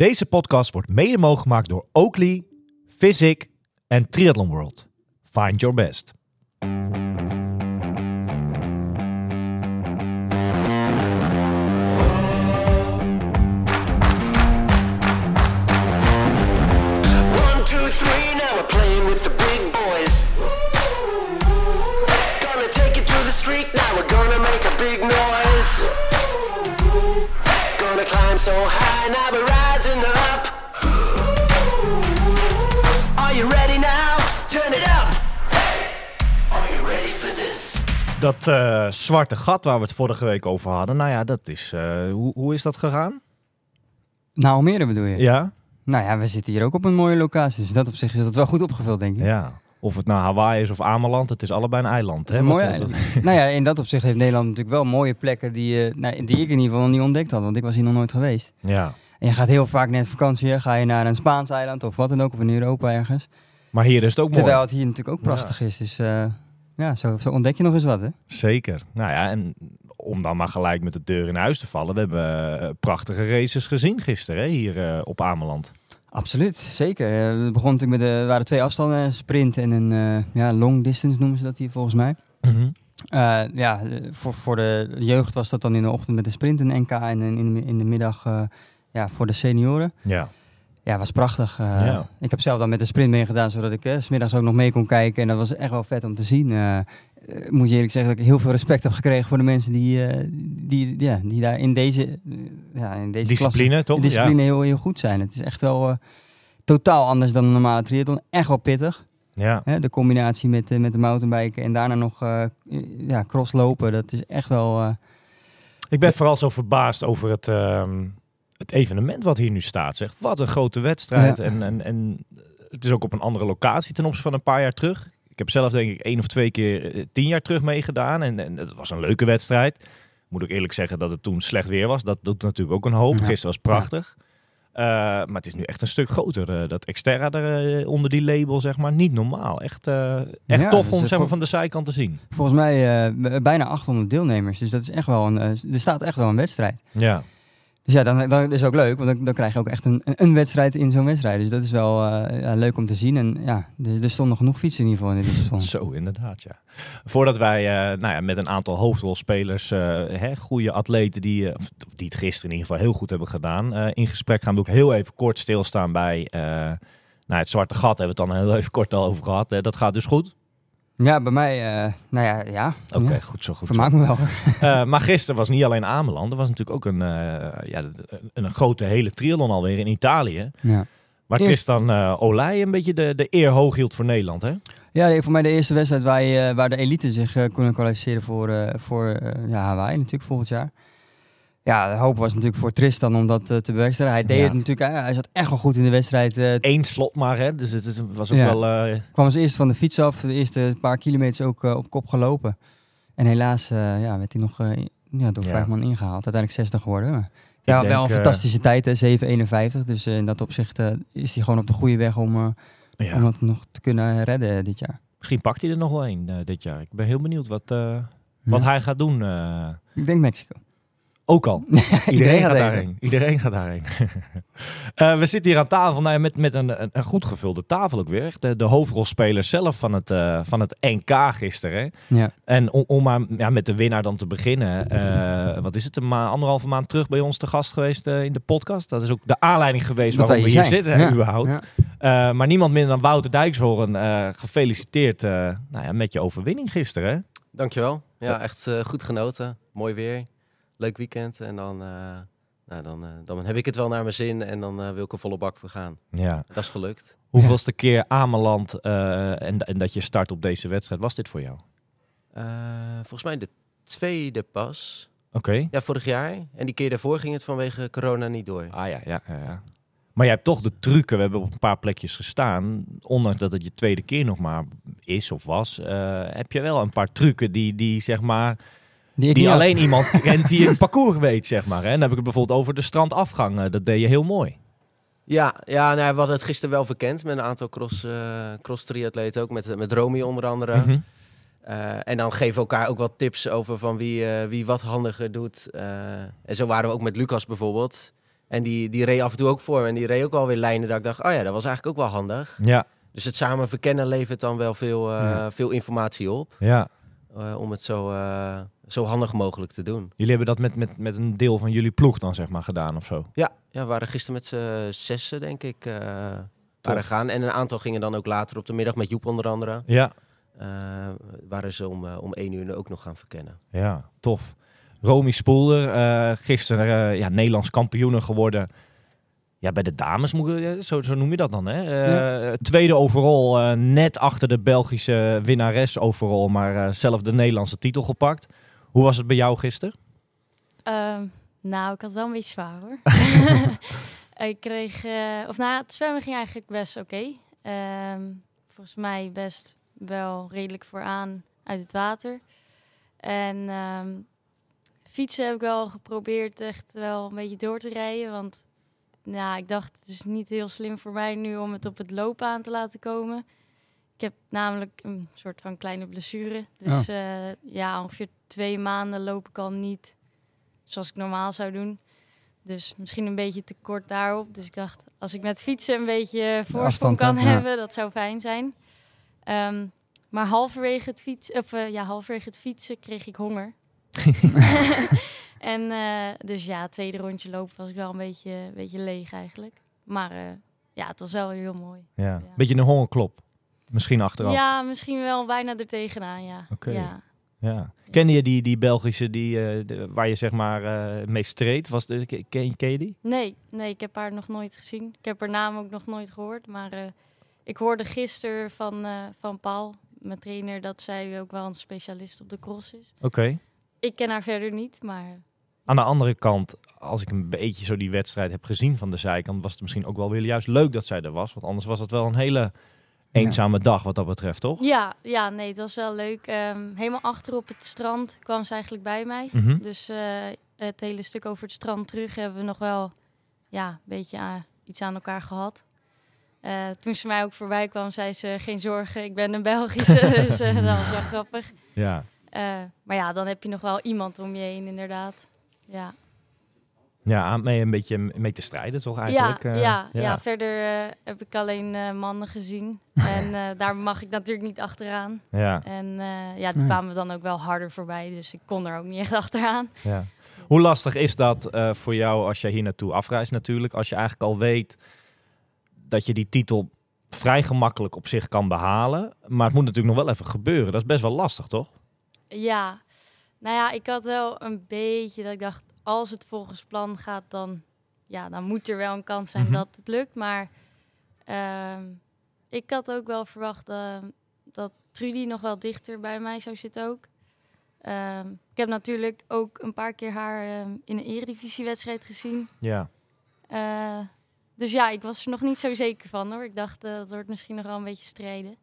Deze podcast wordt mede mogelijk gemaakt door Oakley, Physic en Triathlon World. Find your best. So high, now we're rising up. Are you ready now? Turn it up. Are you ready for this? Dat eh, zwarte gat waar we het vorige week over hadden, nou ja, dat is. eh, hoe, hoe is dat gegaan? Nou, Almere bedoel je? Ja? Nou ja, we zitten hier ook op een mooie locatie. Dus dat op zich is dat wel goed opgevuld, denk ik. Ja. Of het nou Hawaii is of Ameland, het is allebei een eiland. Het is hè, een mooi eiland. nou ja, in dat opzicht heeft Nederland natuurlijk wel mooie plekken die, eh, nou, die ik in ieder geval nog niet ontdekt had. Want ik was hier nog nooit geweest. Ja. En je gaat heel vaak net vakantie, ga je naar een Spaans eiland of wat dan ook. Of in Europa ergens. Maar hier is het ook mooi. Terwijl het hier natuurlijk ook prachtig is. Dus eh, ja, zo, zo ontdek je nog eens wat, hè? Zeker. Nou ja, en om dan maar gelijk met de deur in huis te vallen. We hebben eh, prachtige races gezien gisteren hè, hier eh, op Ameland. Absoluut, zeker. Het begon natuurlijk met de, waren twee afstanden, een sprint en een ja, long distance noemen ze dat hier volgens mij. Eh, ja, voor, voor de jeugd was dat dan in de ochtend met de sprint een NK en in, in, de, in de middag ja, voor de senioren. Ja. Ja, was prachtig. Eh, Ja. Ik heb zelf dan met de sprint meegedaan, zodat ik eh, 's smiddags ook nog mee kon kijken. En dat was echt wel vet om te zien. Eh, eh, moet je eerlijk zeggen dat ik heel veel respect heb gekregen voor de mensen die, eh, die, ja, die daar in deze, eh, ja, in deze Discipline, klasse, toch? in discipline heel, heel goed zijn. Het is echt wel eh, totaal anders dan een normale triathlon. Echt wel pittig. Ja. Hè? De combinatie met, eh, met de mountainbiken en daarna nog eh ja, crosslopen. Dat is echt wel... eh, Ik ben vooral zo verbaasd over het, ehm, het evenement wat hier nu staat. Zeg. Wat een grote wedstrijd. Ja. En, en, en het is ook op een andere locatie ten opzichte van een paar jaar terug. Ik heb zelf denk ik één of twee keer eh, tien jaar terug meegedaan. En, en het was een leuke wedstrijd. Moet ik eerlijk zeggen dat het toen slecht weer was. Dat doet natuurlijk ook een hoop. Ja. Gisteren was prachtig. Eh, maar het is nu echt een stuk groter. eh, dat Xterra er eh, onder die label, zeg maar, niet normaal. Echt, eh, echt Ja, tof dus om zeg maar, van de zijkant te zien. volgens mij eh, bijna 800 deelnemers. Dus dat is echt wel een... eh, er staat echt wel een wedstrijd. Ja. Dus ja, dan, dan is het ook leuk. Want dan, krijg je ook echt een, een, wedstrijd in zo'n wedstrijd. Dus dat is wel eh, ja, leuk om te zien. En ja, er, er stonden genoeg fietsen in ieder geval in dit seizoen. Zo, inderdaad, ja. Voordat wij eh, nou ja, met een aantal hoofdrolspelers, eh, hè, goede atleten die, die het gisteren in ieder geval heel goed hebben gedaan, in gesprek gaan, wil ik heel even kort stilstaan bij nou, het zwarte gat. Hebben we het dan heel even kort al over gehad. dat gaat dus goed? Ja, bij mij... eh, nou ja, ja. Oké, ja. goed zo, goed zo. Vermaak me wel. Eh, maar gisteren was niet alleen Ameland, er was natuurlijk ook een, eh, ja, een, een grote hele triathlon alweer in Italië. ja. Waar Tristan uh, Olij een beetje de, de eer hoog hield voor Nederland, hè? Ja, voor mij de eerste wedstrijd waar, je, waar de elite zich kunnen kwalificeren voor, voor ja, Hawaii natuurlijk volgend jaar. Ja, de hoop was natuurlijk voor Tristan om dat eh, te bewerkstelligen. Hij deed Ja. het natuurlijk, hij, hij zat echt wel goed in de wedstrijd. eh, Eén slot maar, hè? Dus het, het was ook Ja. wel... eh, kwam als eerste van de fiets af, de eerste paar kilometers ook op kop gelopen. En helaas ja, werd hij nog ja, door Ja. vijf man ingehaald. Uiteindelijk 60 geworden. Maar, ja, denk, wel een fantastische tijd, hè, 7,51. Dus in dat opzicht is hij gewoon op de goede weg om, om dat nog te kunnen redden dit jaar. Misschien pakt hij er nog wel een dit jaar. Ik ben heel benieuwd wat, wat hij gaat doen. Ik denk Mexico. Ook al. Iedereen, Iedereen gaat gaat daarheen. Iedereen gaat daarheen. Eh, we zitten hier aan tafel nou met, met een, een, goed gevulde tafel ook weer. Echt De, de hoofdrolspeler zelf van het, eh, van het NK gisteren. hè. Ja. En om, om maar ja, met de winnaar dan te beginnen. eh, wat is het, een ma anderhalve maand terug bij ons te gast geweest in de podcast. Dat is ook de aanleiding geweest Dat waarom we hier zijn. zitten, Ja. überhaupt. Ja. Eh, maar niemand minder dan Wouter Dijkshoorn. eh gefeliciteerd eh, nou ja, met je overwinning gisteren. Dankjewel. Ja, echt goed genoten. Mooi weer. Leuk weekend. En dan, eh, nou, dan, eh, dan heb ik het wel naar mijn zin en dan eh, wil ik er volle bak voor gaan. Ja. Dat is gelukt. Hoeveelste keer Ameland en, en dat je start op deze wedstrijd was dit voor jou? Volgens mij de tweede pas. Oké. Ja, vorig jaar. En die keer daarvoor ging het vanwege corona niet door. Ah ja, ja, ja, ja. Maar jij hebt toch de trucken. We hebben op een paar plekjes gestaan. Ondanks dat het je tweede keer nog maar is of was. heb je wel een paar trucken die, die zeg maar... Die, alleen iemand kent die een parcours weet, zeg maar. Hè? En dan heb ik het bijvoorbeeld over de strandafgang. eh, Dat deed je heel mooi. Ja, ja nou, ja, we hadden het gisteren wel verkend met een aantal cross, eh cross triatleten. Ook met, met Romy onder andere. Mhm. Eh, en dan geven we elkaar ook wat tips over van wie, eh, wie wat handiger doet. Eh, en zo waren we ook met Lucas bijvoorbeeld. En die, die reed af en toe ook voor me. En die reed ook wel weer lijnen dat ik dacht, oh ja, dat was eigenlijk ook wel handig. Ja, Dus het samen verkennen levert dan wel veel, eh, Ja. veel informatie op. ja. eh, om het zo, eh, zo handig mogelijk te doen. Jullie hebben dat met, met, met een deel van jullie ploeg dan zeg maar gedaan of zo? Ja, ja we waren gisteren met z'n zessen, denk ik, eh waren gaan. En een aantal gingen dan ook later op de middag met Joep onder andere. Ja, eh, waren ze om, eh, om één uur ook nog gaan verkennen. ja, tof. Romy Spoelder, gisteren ja, Nederlands kampioene geworden. Ja, bij de dames, moet ik, zo, zo noem je dat dan, hè? Tweede overal, net achter de Belgische winnares overal, maar zelf de Nederlandse titel gepakt. Hoe was het bij jou gisteren? Ehm, nou, ik had het wel een beetje zwaar hoor. ik kreeg, eh, of nou, het zwemmen ging eigenlijk best oké. Ehm, volgens mij best wel redelijk vooraan uit het water. En ehm, fietsen heb ik wel geprobeerd echt wel een beetje door te rijden. Want nou, ik dacht, het is niet heel slim voor mij nu om het op het lopen aan te laten komen. Ik heb namelijk een soort van kleine blessure. Dus eh, ja, ongeveer twee maanden loop ik al niet zoals ik normaal zou doen. Dus misschien een beetje te kort daarop. Dus ik dacht, als ik met fietsen een beetje voorsprong kan heb, ja. hebben, dat zou fijn zijn. Ehm, maar halverwege het, fiets, of, eh, ja, halverwege het fietsen kreeg ik honger. en eh, dus ja, het tweede rondje lopen was ik wel een beetje, een beetje leeg eigenlijk. Maar eh, ja, het was wel heel mooi. Ja. Beetje een hongerklop. Misschien achteraf. Ja, misschien wel bijna er tegenaan, ja. Oké. ja. Ja. Kende je die, die Belgische die, eh, de- waar je zeg maar eh mee streed? Was de, ken, je die? Nee, nee, ik heb haar nog nooit gezien. Ik heb haar naam ook nog nooit gehoord. Maar eh, ik hoorde gisteren van, van Paul, mijn trainer, dat zij ook wel een specialist op de cross is. Oké. Ik ken haar verder niet, maar Aan de andere kant, als ik een beetje zo die wedstrijd heb gezien van de zijkant, was het misschien ook wel weer juist leuk dat zij er was. Want anders was het wel een hele eenzame dag wat dat betreft, toch? ja, ja nee, het was wel leuk. Ehm, helemaal achter op het strand kwam ze eigenlijk bij mij. Mhm. Dus eh, het hele stuk over het strand terug hebben we nog wel ja, een beetje iets aan elkaar gehad. Eh, toen ze mij ook voorbij kwam, zei ze: Geen zorgen, ik ben een Belgische. dus eh, dat was wel grappig. Ja. Maar ja, dan heb je nog wel iemand om je heen, inderdaad. Ja, Ja, aan mee een beetje mee te strijden, toch eigenlijk? ja, eh, ja, ja. verder eh, heb ik alleen eh, mannen gezien. en eh, daar mag ik natuurlijk niet achteraan. ja, En eh, ja, die Nee. kwamen dan ook wel harder voorbij. Dus ik kon er ook niet echt achteraan. ja. Hoe lastig is dat eh, voor jou als je hier naartoe afreist natuurlijk? Als je eigenlijk al weet dat je die titel vrij gemakkelijk op zich kan behalen. Maar het moet natuurlijk nog wel even gebeuren. Dat is best wel lastig, toch? Ja, nou ja, ik had wel een beetje dat ik dacht, als het volgens plan gaat, dan, ja, dan moet er wel een kans zijn Mhm. dat het lukt. Maar ehm, ik had ook wel verwacht eh, dat Trudy nog wel dichter bij mij zou zitten ook. Ehm, ik heb natuurlijk ook een paar keer haar ehm, in een eredivisiewedstrijd gezien. Ja. Eh, dus ja, ik was er nog niet zo zeker van hoor. Ik dacht, eh, dat wordt misschien nog wel een beetje strijden.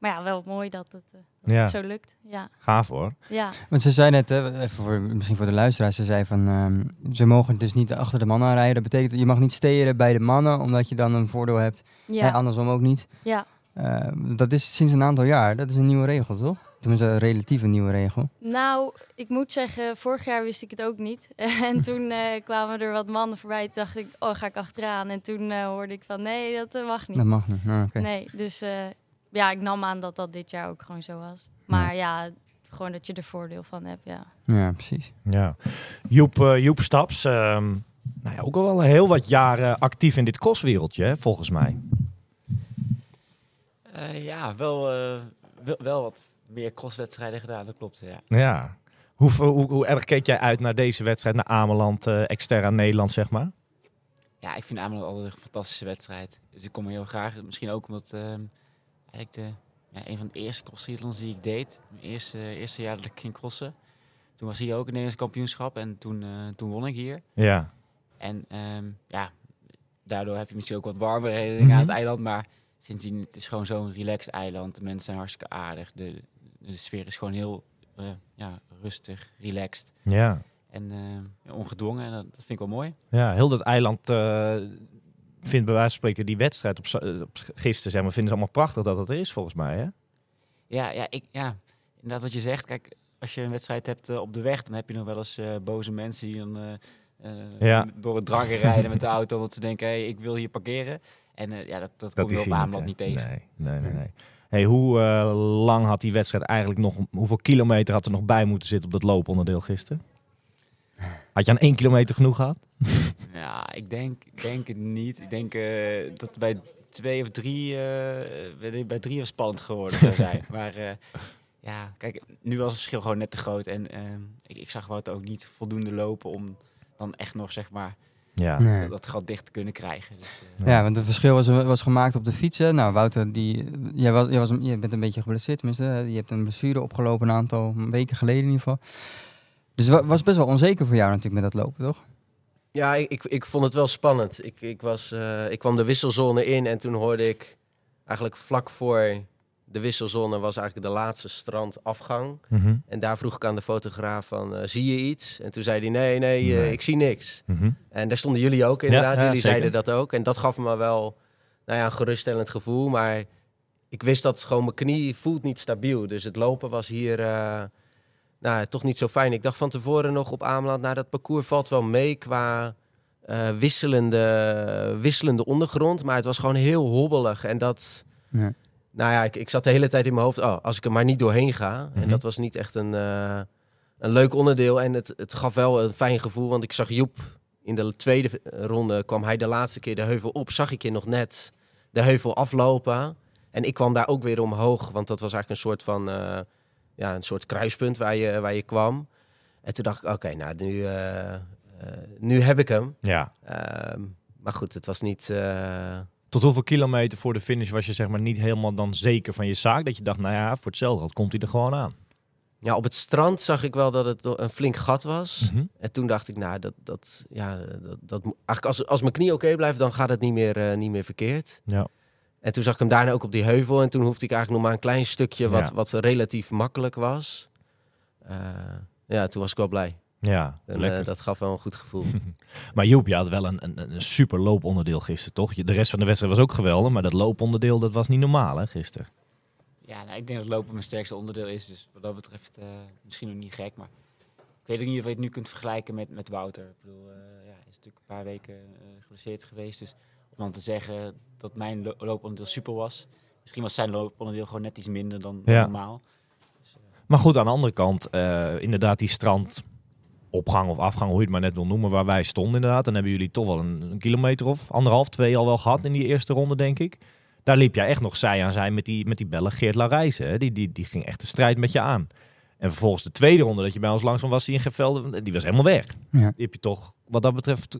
Maar ja, wel mooi dat het, eh, dat Ja. het zo lukt. Ja, Gaaf hoor. ja. Want ze zei net, hè, even voor, misschien voor de luisteraars, ze zei van, ehm, ze mogen dus niet achter de mannen rijden. Dat betekent, je mag niet steren bij de mannen, omdat je dan een voordeel hebt. ja. Hè, andersom ook niet. Ja. Eh, dat is sinds een aantal jaar, dat is een nieuwe regel, toch? Tenminste, een relatief een nieuwe regel. Nou, ik moet zeggen, vorig jaar wist ik het ook niet. en toen eh, kwamen er wat mannen voorbij. Toen dacht ik, oh, ga ik achteraan. En toen eh, hoorde ik van, nee, dat mag niet. Dat mag niet. Nou, oké. Nee, dus eh, ja, ik nam aan dat dat dit jaar ook gewoon zo was. Maar ja, gewoon dat je er voordeel van hebt, ja. Ja, precies. Ja. Joep, eh, Joep Staps, ehm, nou ja, ook al wel heel wat jaren actief in dit crosswereldje, hè, volgens mij. Eh, ja, wel, eh, wel, wel wat meer crosswedstrijden gedaan, dat klopt. Ja. Ja. Hoe, hoe, hoe erg keek jij uit naar deze wedstrijd, naar Ameland, eh Exterra Nederland, zeg maar? ja, ik vind Ameland altijd een fantastische wedstrijd. Dus ik kom er heel graag. Misschien ook omdat ehm, eigenlijk de, ja, een van de eerste cross die ik deed. Mijn eerste, eerste jaar dat ik ging crossen. Toen was hier ook een Nederlands kampioenschap en toen, eh, toen won ik hier. Ja. En ehm, ja, daardoor heb je misschien ook wat warmere herinneringen aan het Mhm. eiland. Maar sindsdien, het is gewoon zo'n relaxed eiland. De mensen zijn hartstikke aardig. De, de sfeer is gewoon heel eh, ja, rustig, relaxed. Ja. En ja, ongedwongen. En dat, dat vind ik wel mooi. Ja, heel dat eiland vindt bij wijze van spreken die wedstrijd op, eh, op gisteren, zeg maar, vinden ze allemaal prachtig dat dat er is, volgens mij, hè? Ja, ja, ik, ja, inderdaad wat je zegt. Kijk, als je een wedstrijd hebt eh, op de weg, dan heb je nog wel eens eh, boze mensen die dan Ja. door het drangen rijden met de auto, want ze denken, hey, ik wil hier parkeren. En ja, dat, dat, Dat kom je is op hè? niet tegen. Nee, nee, nee. nee. Hey, hoe lang had die wedstrijd eigenlijk nog... Hoeveel kilometer had er nog bij moeten zitten op dat looponderdeel gisteren? Had je aan één kilometer genoeg gehad? Ja, ik denk, ik denk het niet. Ik denk eh, dat bij twee of drie, eh, bij- bij drie was spannend geworden zou zijn. maar eh, ja, kijk, nu was het verschil gewoon net te groot. En eh, ik, ik zag Wout ook niet voldoende lopen om dan echt nog, zeg maar, Ja. Nee. dat, dat gat dicht te kunnen krijgen. Dus, eh, Ja, want het verschil was, was gemaakt op de fietsen. Nou, Wouter, die, jij, was, jij, was, je bent een beetje geblesseerd, tenminste. Je hebt een blessure opgelopen een aantal weken geleden in ieder geval. Dus het wa- was best wel onzeker voor jou natuurlijk met dat lopen, toch? Ja, ik, ik, ik vond het wel spannend. Ik, ik, was, eh, ik kwam de wisselzone in en toen hoorde ik eigenlijk vlak voor de wisselzone was eigenlijk de laatste strandafgang. Mhm, En daar vroeg ik aan de fotograaf van, eh, zie je iets? En toen zei hij, nee, nee, eh, Nee. ik zie niks. mhm. En daar stonden jullie ook inderdaad. ja, jullie zeker. zeiden dat ook. En dat gaf me wel nou ja, een geruststellend gevoel. Maar ik wist dat gewoon mijn knie voelt niet stabiel. Dus het lopen was hier eh, nou, toch niet zo fijn. Ik dacht van tevoren nog op Ameland, nou dat parcours valt wel mee qua eh, wisselende, wisselende ondergrond. Maar het was gewoon heel hobbelig. En dat, Ja. nou ja, ik, ik zat de hele tijd in mijn hoofd, oh, als ik er maar niet doorheen ga. Mhm. En dat was niet echt een, eh, een leuk onderdeel. En het, het gaf wel een fijn gevoel, want ik zag Joep in de tweede ronde, kwam hij de laatste keer de heuvel op. Zag ik je nog net de heuvel aflopen. En ik kwam daar ook weer omhoog, want dat was eigenlijk een soort van, eh, ja, een soort kruispunt waar je, waar je kwam. En toen dacht ik, oké, nou, nu, eh, eh, nu heb ik hem. Ja. Ehm, maar goed, het was niet... eh, Tot hoeveel kilometer voor de finish was je zeg maar niet helemaal dan zeker van je zaak? Dat je dacht, nou ja, voor hetzelfde geld komt hij er gewoon aan. Ja, op het strand zag ik wel dat het een flink gat was. Mhm. En toen dacht ik, nou, dat, dat, ja, dat, dat eigenlijk als, als mijn knie oké blijft, dan gaat het niet meer, niet meer verkeerd. Ja. En toen zag ik hem daarna ook op die heuvel. En toen hoefde ik eigenlijk nog maar een klein stukje wat, Ja. wat relatief makkelijk was. Eh, ja, toen was ik wel blij. Ja, En, lekker. eh, dat gaf wel een goed gevoel. Maar Joep, je had wel een, een, een super looponderdeel gisteren, toch? Je- De rest van de wedstrijd was ook geweldig, maar dat looponderdeel dat was niet normaal, hè, gisteren. Ja, nou, ik denk dat lopen mijn sterkste onderdeel is. Dus wat dat betreft eh, misschien nog niet gek. Maar ik weet ook niet of je het nu kunt vergelijken met, met Wouter. Ik bedoel, eh, ja, hij is natuurlijk een paar weken eh geblesseerd geweest. Dus dan te zeggen dat mijn lo- looponderdeel super was. Misschien was zijn looponderdeel gewoon net iets minder dan Ja. normaal. Maar goed, aan de andere kant, eh, inderdaad die strandopgang of afgang, hoe je het maar net wil noemen, waar wij stonden inderdaad. Dan hebben jullie toch wel een, een kilometer of anderhalf, twee al wel gehad in die eerste ronde, denk ik. Daar liep jij echt nog zij aan zij met die, met die bellen Geert Larijzen. Die, die, die ging echt de strijd met je aan. En vervolgens de tweede ronde dat je bij ons langs kwam, was die in Gevelde, die was helemaal weg. Ja. Die heb je toch, wat dat betreft,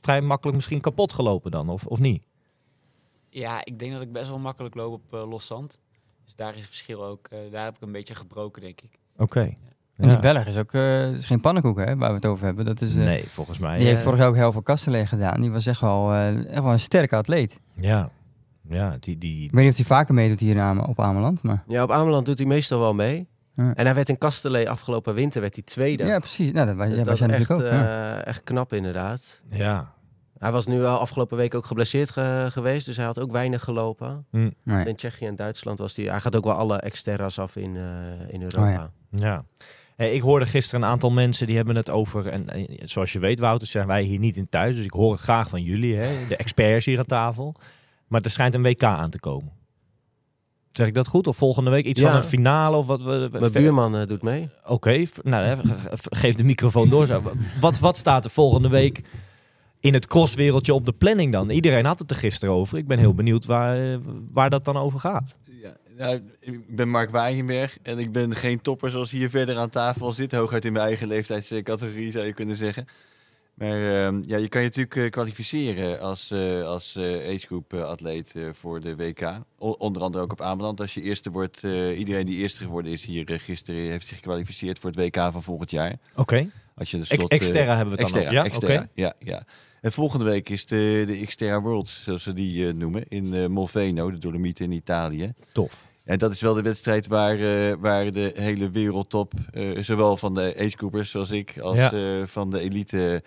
vrij makkelijk misschien kapot gelopen dan, of, of niet? Ja, ik denk dat ik best wel makkelijk loop op eh, los zand. Dus daar is het verschil ook. eh, daar heb ik een beetje gebroken, denk ik. Oké. En die. Belg is ook eh, is geen pannenkoek, hè, waar we het over hebben. Dat is, eh, Nee, volgens mij. die heeft vorig jaar ook heel veel kastenlee gedaan. Die was echt wel, eh, echt wel een sterke atleet. Ja, ja die, die, Ik weet niet of hij vaker meedoet hier in Ame- op Ameland, maar... ja, op Ameland doet hij meestal wel mee. Ja. En hij werd in Kastelee afgelopen winter werd hij tweede. Ja, precies. Nou, dat was, Dus ja, dat was echt, natuurlijk ook. ja. eh, echt knap inderdaad. ja. Hij was nu wel afgelopen week ook geblesseerd ge- geweest, dus hij had ook weinig gelopen. Nee. In Tsjechië en Duitsland was hij. Hij gaat ook wel alle exterras af in, eh, in Europa. Oh ja. Ja. Hey, ik hoorde gisteren een aantal mensen die hebben het over, en zoals je weet Wouter, zijn wij hier niet in thuis, dus ik hoor het graag van jullie, hè, de experts hier aan tafel. Maar er schijnt een WK aan te komen. Zeg ik dat goed? Of volgende week iets Ja. van een finale? Of wat? we- Mijn ver- buurman eh, doet mee. Oké, nou, geef de microfoon door. Zo. Wat, wat staat er volgende week in het crosswereldje op de planning dan? Iedereen had het er gisteren over. Ik ben heel benieuwd waar, eh, waar dat dan over gaat. Ja, nou, ik ben Mark Waaienberg en ik ben geen topper zoals hier verder aan tafel zit. Hooguit in mijn eigen leeftijdscategorie zou je kunnen zeggen. Maar ehm, ja, je kan je natuurlijk eh, kwalificeren als, eh als eh agegroep atleet voor de WK. O- onder andere ook op Ameland. Als je eerste wordt, iedereen die eerste geworden is hier gisteren heeft zich gekwalificeerd voor het WK van volgend jaar. Oké, Als je de slot, eh, Xterra hebben we het dan Xterra, ook. Ja, Xterra, oké. ja, ja. En volgende week is de, de Xterra World, zoals ze die noemen, in Molfeno, de Dolomieten in Italië. Tof. En dat is wel de wedstrijd waar, waar de hele wereldtop, eh, zowel van de agegroepers zoals ik, als Ja. van de elite,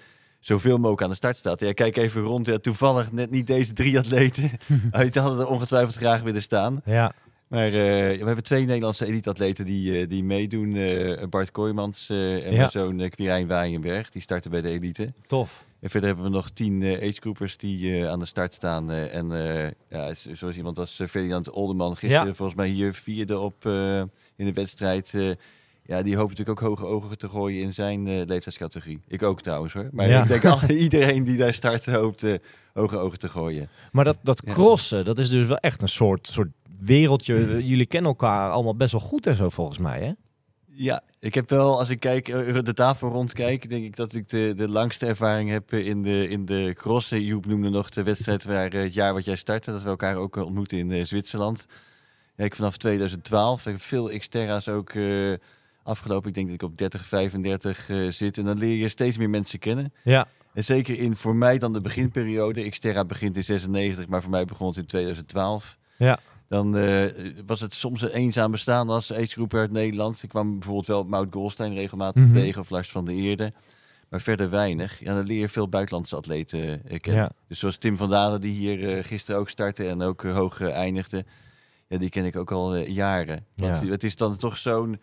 zoveel mogelijk aan de start staat. Ja, kijk even rond. Ja, toevallig net niet deze drie atleten. Die hadden er ongetwijfeld graag willen staan. Ja, Maar eh, we hebben twee Nederlandse elite-atleten die, eh, die meedoen. eh, Bart Kooijmans en Ja. mijn zoon Quirijn Waaienberg. Die starten bij de elite. Tof. En verder hebben we nog tien agegroupers die aan de start staan. en ja, zoals iemand als Ferdinand Olderman gisteren Ja. volgens mij hier vierde op in de wedstrijd. Ja, die hoopt natuurlijk ook hoge ogen te gooien in zijn eh, leeftijdscategorie. Ik ook trouwens hoor. Maar Ja. ik denk al, iedereen die daar start hoopt eh, hoge ogen te gooien. Maar dat, dat Ja. crossen, dat is dus wel echt een soort, soort wereldje. Jullie kennen elkaar allemaal best wel goed en zo volgens mij, hè? Ja, ik heb wel, als ik kijk, eh, de tafel rondkijk, denk ik dat ik de, de langste ervaring heb in de, in de crossen. Joep noemde nog de wedstrijd waar het jaar wat jij startte, dat we elkaar ook ontmoeten in Zwitserland. Ja, ik vanaf 2012, ik heb veel Xterra's ook afgelopen. Ik denk dat ik op 30, 35 eh, zit en dan leer je steeds meer mensen kennen. Ja. En zeker in voor mij dan de beginperiode. Xterra begint in 96, maar voor mij begon het in 2012. Ja. Dan eh, was het soms een eenzaam bestaan als agegroeper uit Nederland. Ik kwam bijvoorbeeld wel Mout Goldstein regelmatig Mhm. tegen of Lars van der Eerde. Maar verder weinig. Ja, dan leer je veel buitenlandse atleten eh, kennen. Ja. Dus zoals Tim van Dalen, die hier eh, gisteren ook startte en ook hoog eindigde. Ja, die ken ik ook al jaren. Want Ja. het is dan toch zo'n...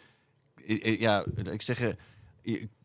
Ja, ik zeg... eh,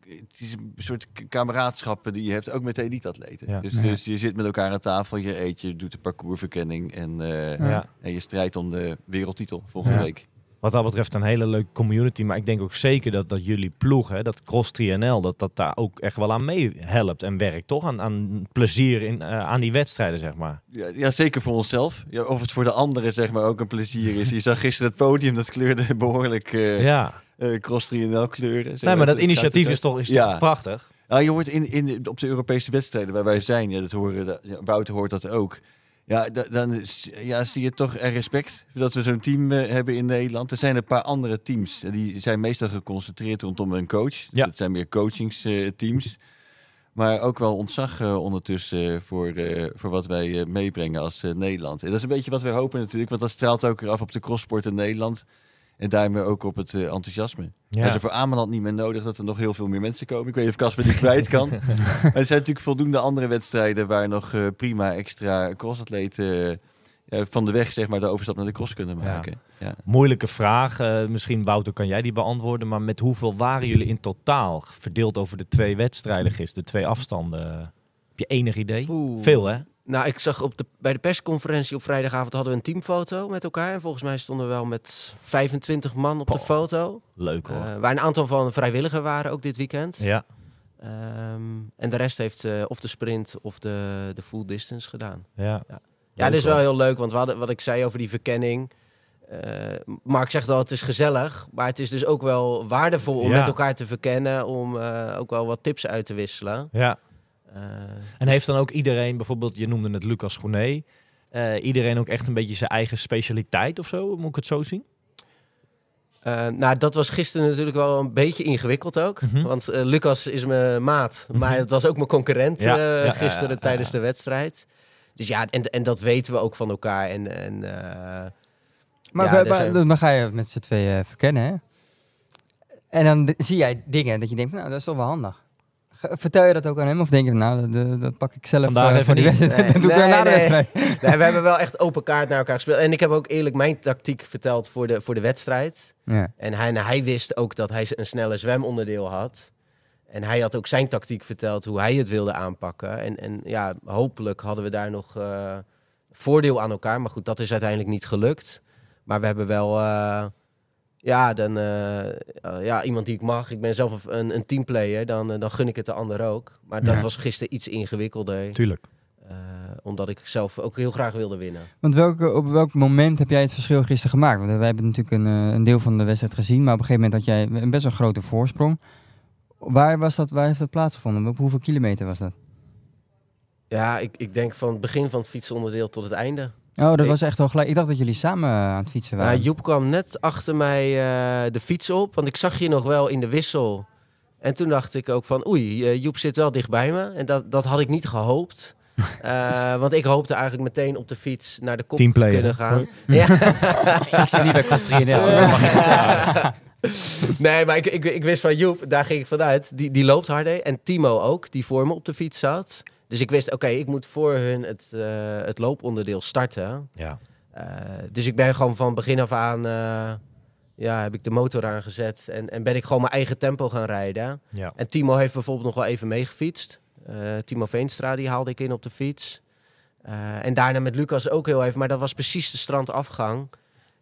het is een soort k- kameraadschap die je hebt, ook met de elite-atleten. Ja. Dus, Ja. dus je zit met elkaar aan tafel, je eet, je doet de parcoursverkenning en, eh, Ja. en je strijdt om de wereldtitel volgende Ja. week. Wat dat betreft een hele leuke community. Maar ik denk ook zeker dat, dat jullie ploeg, hè, dat Cross 3NL, dat dat daar ook echt wel aan meehelpt en werkt. Toch? Aan, aan plezier in, eh, aan die wedstrijden, zeg maar. Ja, ja, zeker voor onszelf. Ja, of het voor de anderen zeg maar ook een plezier is. Je zag gisteren het podium, dat kleurde behoorlijk eh ja. Eh, cross 3NL kleuren. Nee, maar dat initiatief gaat is toch, is Ja. toch prachtig? Ja, je hoort in, in, op de Europese wedstrijden waar wij zijn, ja, dat horen, dat- ja, Wouter hoort dat ook. Ja, da- dan ja, zie je toch er respect dat we zo'n team eh, hebben in Nederland. Er zijn een paar andere teams. Die zijn meestal geconcentreerd rondom een coach. Dus Ja. Het zijn meer coachingsteams. maar ook wel ontzag eh, ondertussen eh, voor, eh, voor wat wij eh, meebrengen als eh, Nederland. En dat is een beetje wat we hopen natuurlijk. Want dat straalt ook weer af op de crosssport in Nederland. En daarmee ook op het eh, enthousiasme. Ja. Er is er voor Ameland niet meer nodig dat er nog heel veel meer mensen komen. Ik weet niet of Casper die kwijt kan. maar er zijn natuurlijk voldoende andere wedstrijden waar nog eh, prima extra crossatleten ja, van de weg zeg maar de overstap naar de cross kunnen maken. Ja. Moeilijke vraag. misschien, Wouter, kan jij die beantwoorden. Maar met hoeveel waren jullie in totaal? Verdeeld over de twee wedstrijden gisteren, de twee afstanden. Heb je enig idee? Oeh. Veel, hè? Nou, ik zag op de, bij de persconferentie op vrijdagavond hadden we een teamfoto met elkaar. En volgens mij stonden we wel met 25 man op de foto. Leuk hoor. Eh, waar een aantal van vrijwilliger waren ook dit weekend. ja. Ehm, en de rest heeft eh, of de sprint of de, de full distance gedaan. ja. Ja, dit is wel heel leuk, want we hadden, wat ik zei over die verkenning. eh, Mark zegt al, het is gezellig, maar het is dus ook wel waardevol om Ja. met elkaar te verkennen, om ook wel wat tips uit te wisselen. Ja. Eh, En heeft dan ook iedereen, bijvoorbeeld, je noemde het Lucas Gournay, eh, iedereen ook echt een beetje zijn eigen specialiteit of zo? Moet ik het zo zien? eh, nou, dat was gisteren natuurlijk wel een beetje ingewikkeld ook. Mhm. Want Lucas is mijn maat, maar het was ook mijn concurrent Ja, eh, ja, ja, gisteren ja, tijdens ja. de wedstrijd. Dus ja, en, en dat weten we ook van elkaar. En, en, eh, Maar we- maar zijn- dan ga je met z'n tweeën verkennen, hè? En dan zie jij dingen dat je denkt, nou, dat is toch wel handig. Vertel je dat ook aan hem? Of denk je, nou, dat, dat- pak ik zelf Vandaag eh, even voor die wedstrijd. Nee, dat doe ik nee, wel na de wedstrijd. nee, we hebben wel echt open kaart naar elkaar gespeeld. En ik heb ook eerlijk mijn tactiek verteld voor de, voor de wedstrijd. Ja. En hij, en hij wist ook dat hij een snelle zwemonderdeel had. En hij had ook zijn tactiek verteld hoe hij het wilde aanpakken. En, en ja, hopelijk hadden we daar nog eh, voordeel aan elkaar. Maar goed, dat is uiteindelijk niet gelukt. Maar we hebben wel, eh, ja, dan, eh, eh, ja, iemand die ik mag. Ik ben zelf een, een teamplayer, dan, eh, dan gun ik het de ander ook. Maar dat Ja. was gisteren iets ingewikkelder. Tuurlijk. omdat ik zelf ook heel graag wilde winnen. Want welke, op welk moment heb jij het verschil gisteren gemaakt? Want wij hebben natuurlijk een, een deel van de wedstrijd gezien, maar op een gegeven moment had jij een best wel grote voorsprong. Waar, was dat, waar heeft dat plaatsgevonden? Op hoeveel kilometer was dat? Ja, ik, ik denk van het begin van het fietsonderdeel tot het einde. Oh, dat Ik- was echt wel gelijk. Ik dacht dat jullie samen aan het fietsen waren. Ja, Joep kwam net achter mij eh, de fiets op, want ik zag je nog wel in de wissel. En toen dacht ik ook van, oei, eh, Joep zit wel dicht bij me. En dat, dat had ik niet gehoopt. Eh, want ik hoopte eigenlijk meteen op de fiets naar de kop te kunnen gaan. Ja. ik zit niet bij Castriënel. nee, maar ik, ik, ik wist van Joep, daar ging ik vanuit. Die, die loopt harder. En Timo ook, die voor me op de fiets zat. Dus ik wist, oké, ik moet voor hun het, eh, het looponderdeel starten. Ja. Eh, dus ik ben gewoon van begin af aan, eh, ja, heb ik de motor aangezet en, en ben ik gewoon mijn eigen tempo gaan rijden. Ja. En Timo heeft bijvoorbeeld nog wel even meegefietst. Timo Veenstra, die haalde ik in op de fiets. En daarna met Lucas ook heel even, maar dat was precies de strandafgang.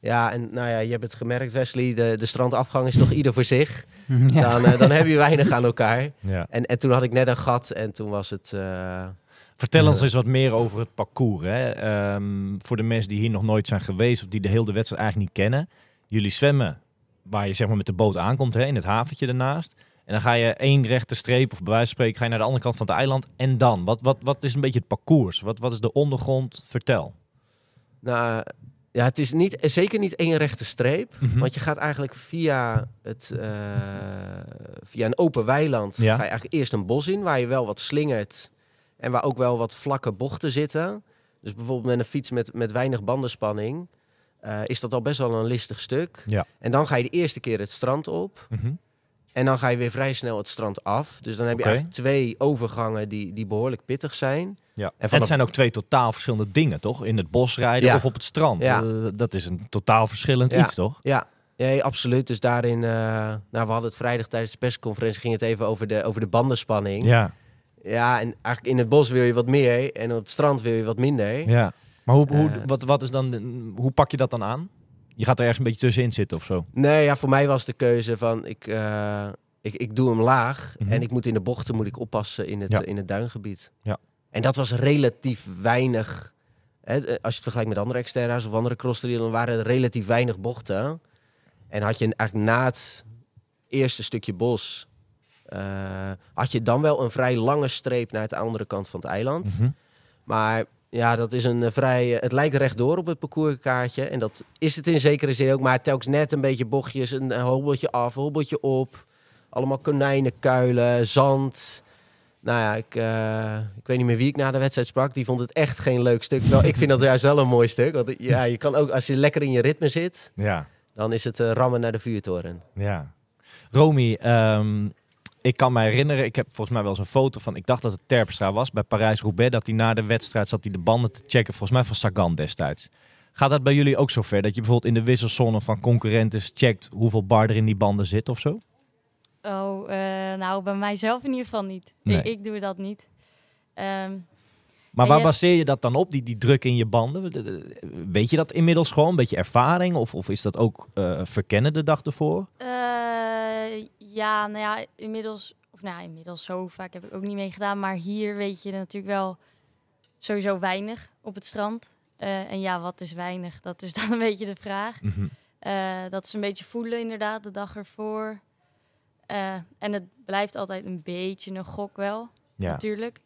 Ja, en nou ja, je hebt het gemerkt, Wesley, de, de strandafgang is toch ieder voor zich. Ja. Dan, dan heb je weinig aan elkaar. Ja. En, en toen had ik net een gat en toen was het... eh, Vertel ons eens wat meer over het parcours. Hè? Ehm, voor de mensen die hier nog nooit zijn geweest of die de hele wedstrijd eigenlijk niet kennen. Jullie zwemmen waar je zeg maar met de boot aankomt, hè, in het haventje ernaast. En dan ga je één rechte streep, of bij wijze van spreken, ga je naar de andere kant van het eiland. En dan? Wat, wat, wat is een beetje het parcours? Wat, wat is de ondergrond? Vertel. nou, ja, het is niet, zeker niet één rechte streep. Mhm. Want je gaat eigenlijk via, het, eh, via een open weiland... Ja. ga je eigenlijk eerst een bos in waar je wel wat slingert... en waar ook wel wat vlakke bochten zitten. Dus bijvoorbeeld met een fiets met, met weinig bandenspanning... eh, is dat al best wel een listig stuk. Ja. En dan ga je de eerste keer het strand op... Mhm. En dan ga je weer vrij snel het strand af. Dus dan heb je eigenlijk twee overgangen die, die behoorlijk pittig zijn. Ja. En het zijn ook twee totaal verschillende dingen, toch? In het bos rijden Ja. of op het strand. Ja. Eh, dat is een totaal verschillend Ja. iets, toch? Ja, ja absoluut. Dus daarin, eh, nou, we hadden het vrijdag tijdens de persconferentie, ging het even over de, over de bandenspanning. Ja. Ja. en eigenlijk in het bos wil je wat meer en op het strand wil je wat minder. ja. Maar hoe, hoe, Eh. wat, wat is dan, hoe pak je dat dan aan? Je gaat er ergens een beetje tussenin zitten of zo? Nee, ja, voor mij was de keuze van, ik, eh, ik, ik doe hem laag Mhm. en ik moet in de bochten moet ik oppassen in het, Ja. eh, in het duingebied. Ja. En dat was relatief weinig. Hè, eh, als je het vergelijkt met andere exterra's of andere crosstrielen, dan waren er relatief weinig bochten. En had je eigenlijk na het eerste stukje bos, had je dan wel een vrij lange streep naar de andere kant van het eiland. Mhm. Maar ja, dat is een eh, vrij. eh, het lijkt rechtdoor op het parcourskaartje. En dat is het in zekere zin ook. Maar telkens net een beetje bochtjes. Een, hobbeltje af, een hobbeltje op. Allemaal konijnenkuilen, zand. Nou ja, ik, eh, ik weet niet meer wie ik na de wedstrijd sprak. Die vond het echt geen leuk stuk. Terwijl ik vind dat juist wel een mooi stuk. Want ja, je kan ook, als je lekker in je ritme zit, Ja. dan is het rammen naar de vuurtoren. Ja. Romy, ehm, ik kan me herinneren, ik heb volgens mij wel eens een foto van, ik dacht dat het Terpstra was, bij Parijs-Roubaix, dat hij na de wedstrijd zat hij de banden te checken, volgens mij van Sagan destijds. Gaat dat bij jullie ook zo ver, dat je bijvoorbeeld in de wisselzone van concurrenten checkt hoeveel bar er in die banden zit of zo? Oh, eh, nou, bij mijzelf in ieder geval niet. Nee. Ik, ik doe dat niet. Ehm, Maar waar je- baseer je dat dan op, die, die druk in je banden? Weet je dat inmiddels gewoon, een beetje ervaring? Of, of is dat ook eh, verkennen de dag ervoor? eh, ja, nou ja, inmiddels, of nou ja, inmiddels zo vaak heb ik ook niet meegedaan. Maar hier weet je natuurlijk wel sowieso weinig op het strand. Eh, en ja, wat is weinig? Dat is dan een beetje de vraag. Mhm. Eh, dat is een beetje voelen inderdaad de dag ervoor. Eh, en het blijft altijd een beetje een gok wel, Ja. natuurlijk.